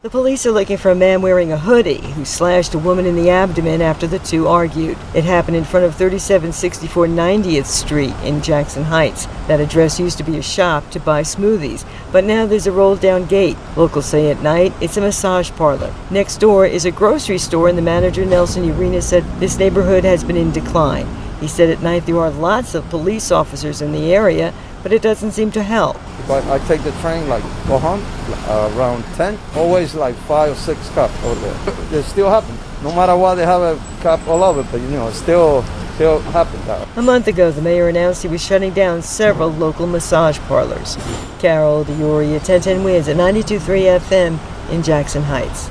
The police are looking for a man wearing a hoodie who slashed a woman in the abdomen after the two argued. It happened in front of 3764 90th Street in Jackson Heights. That address used to be a shop to buy smoothies, but now there's a rolled down gate. Locals say at night it's a massage parlor. Next door is a grocery store, and the manager, Nelson Urena, said this neighborhood has been in decline. He said at night there are lots of police officers in the area, but it doesn't seem to help. But I take the train like go home uh, around 10, always like five or six cops over there. It still happens. No matter what, they have a cop all over, but you know, it still, still happen. A month ago, the mayor announced he was shutting down several local massage parlors. Carol D'Auria, 1010 WINS at 92.3 FM in Jackson Heights.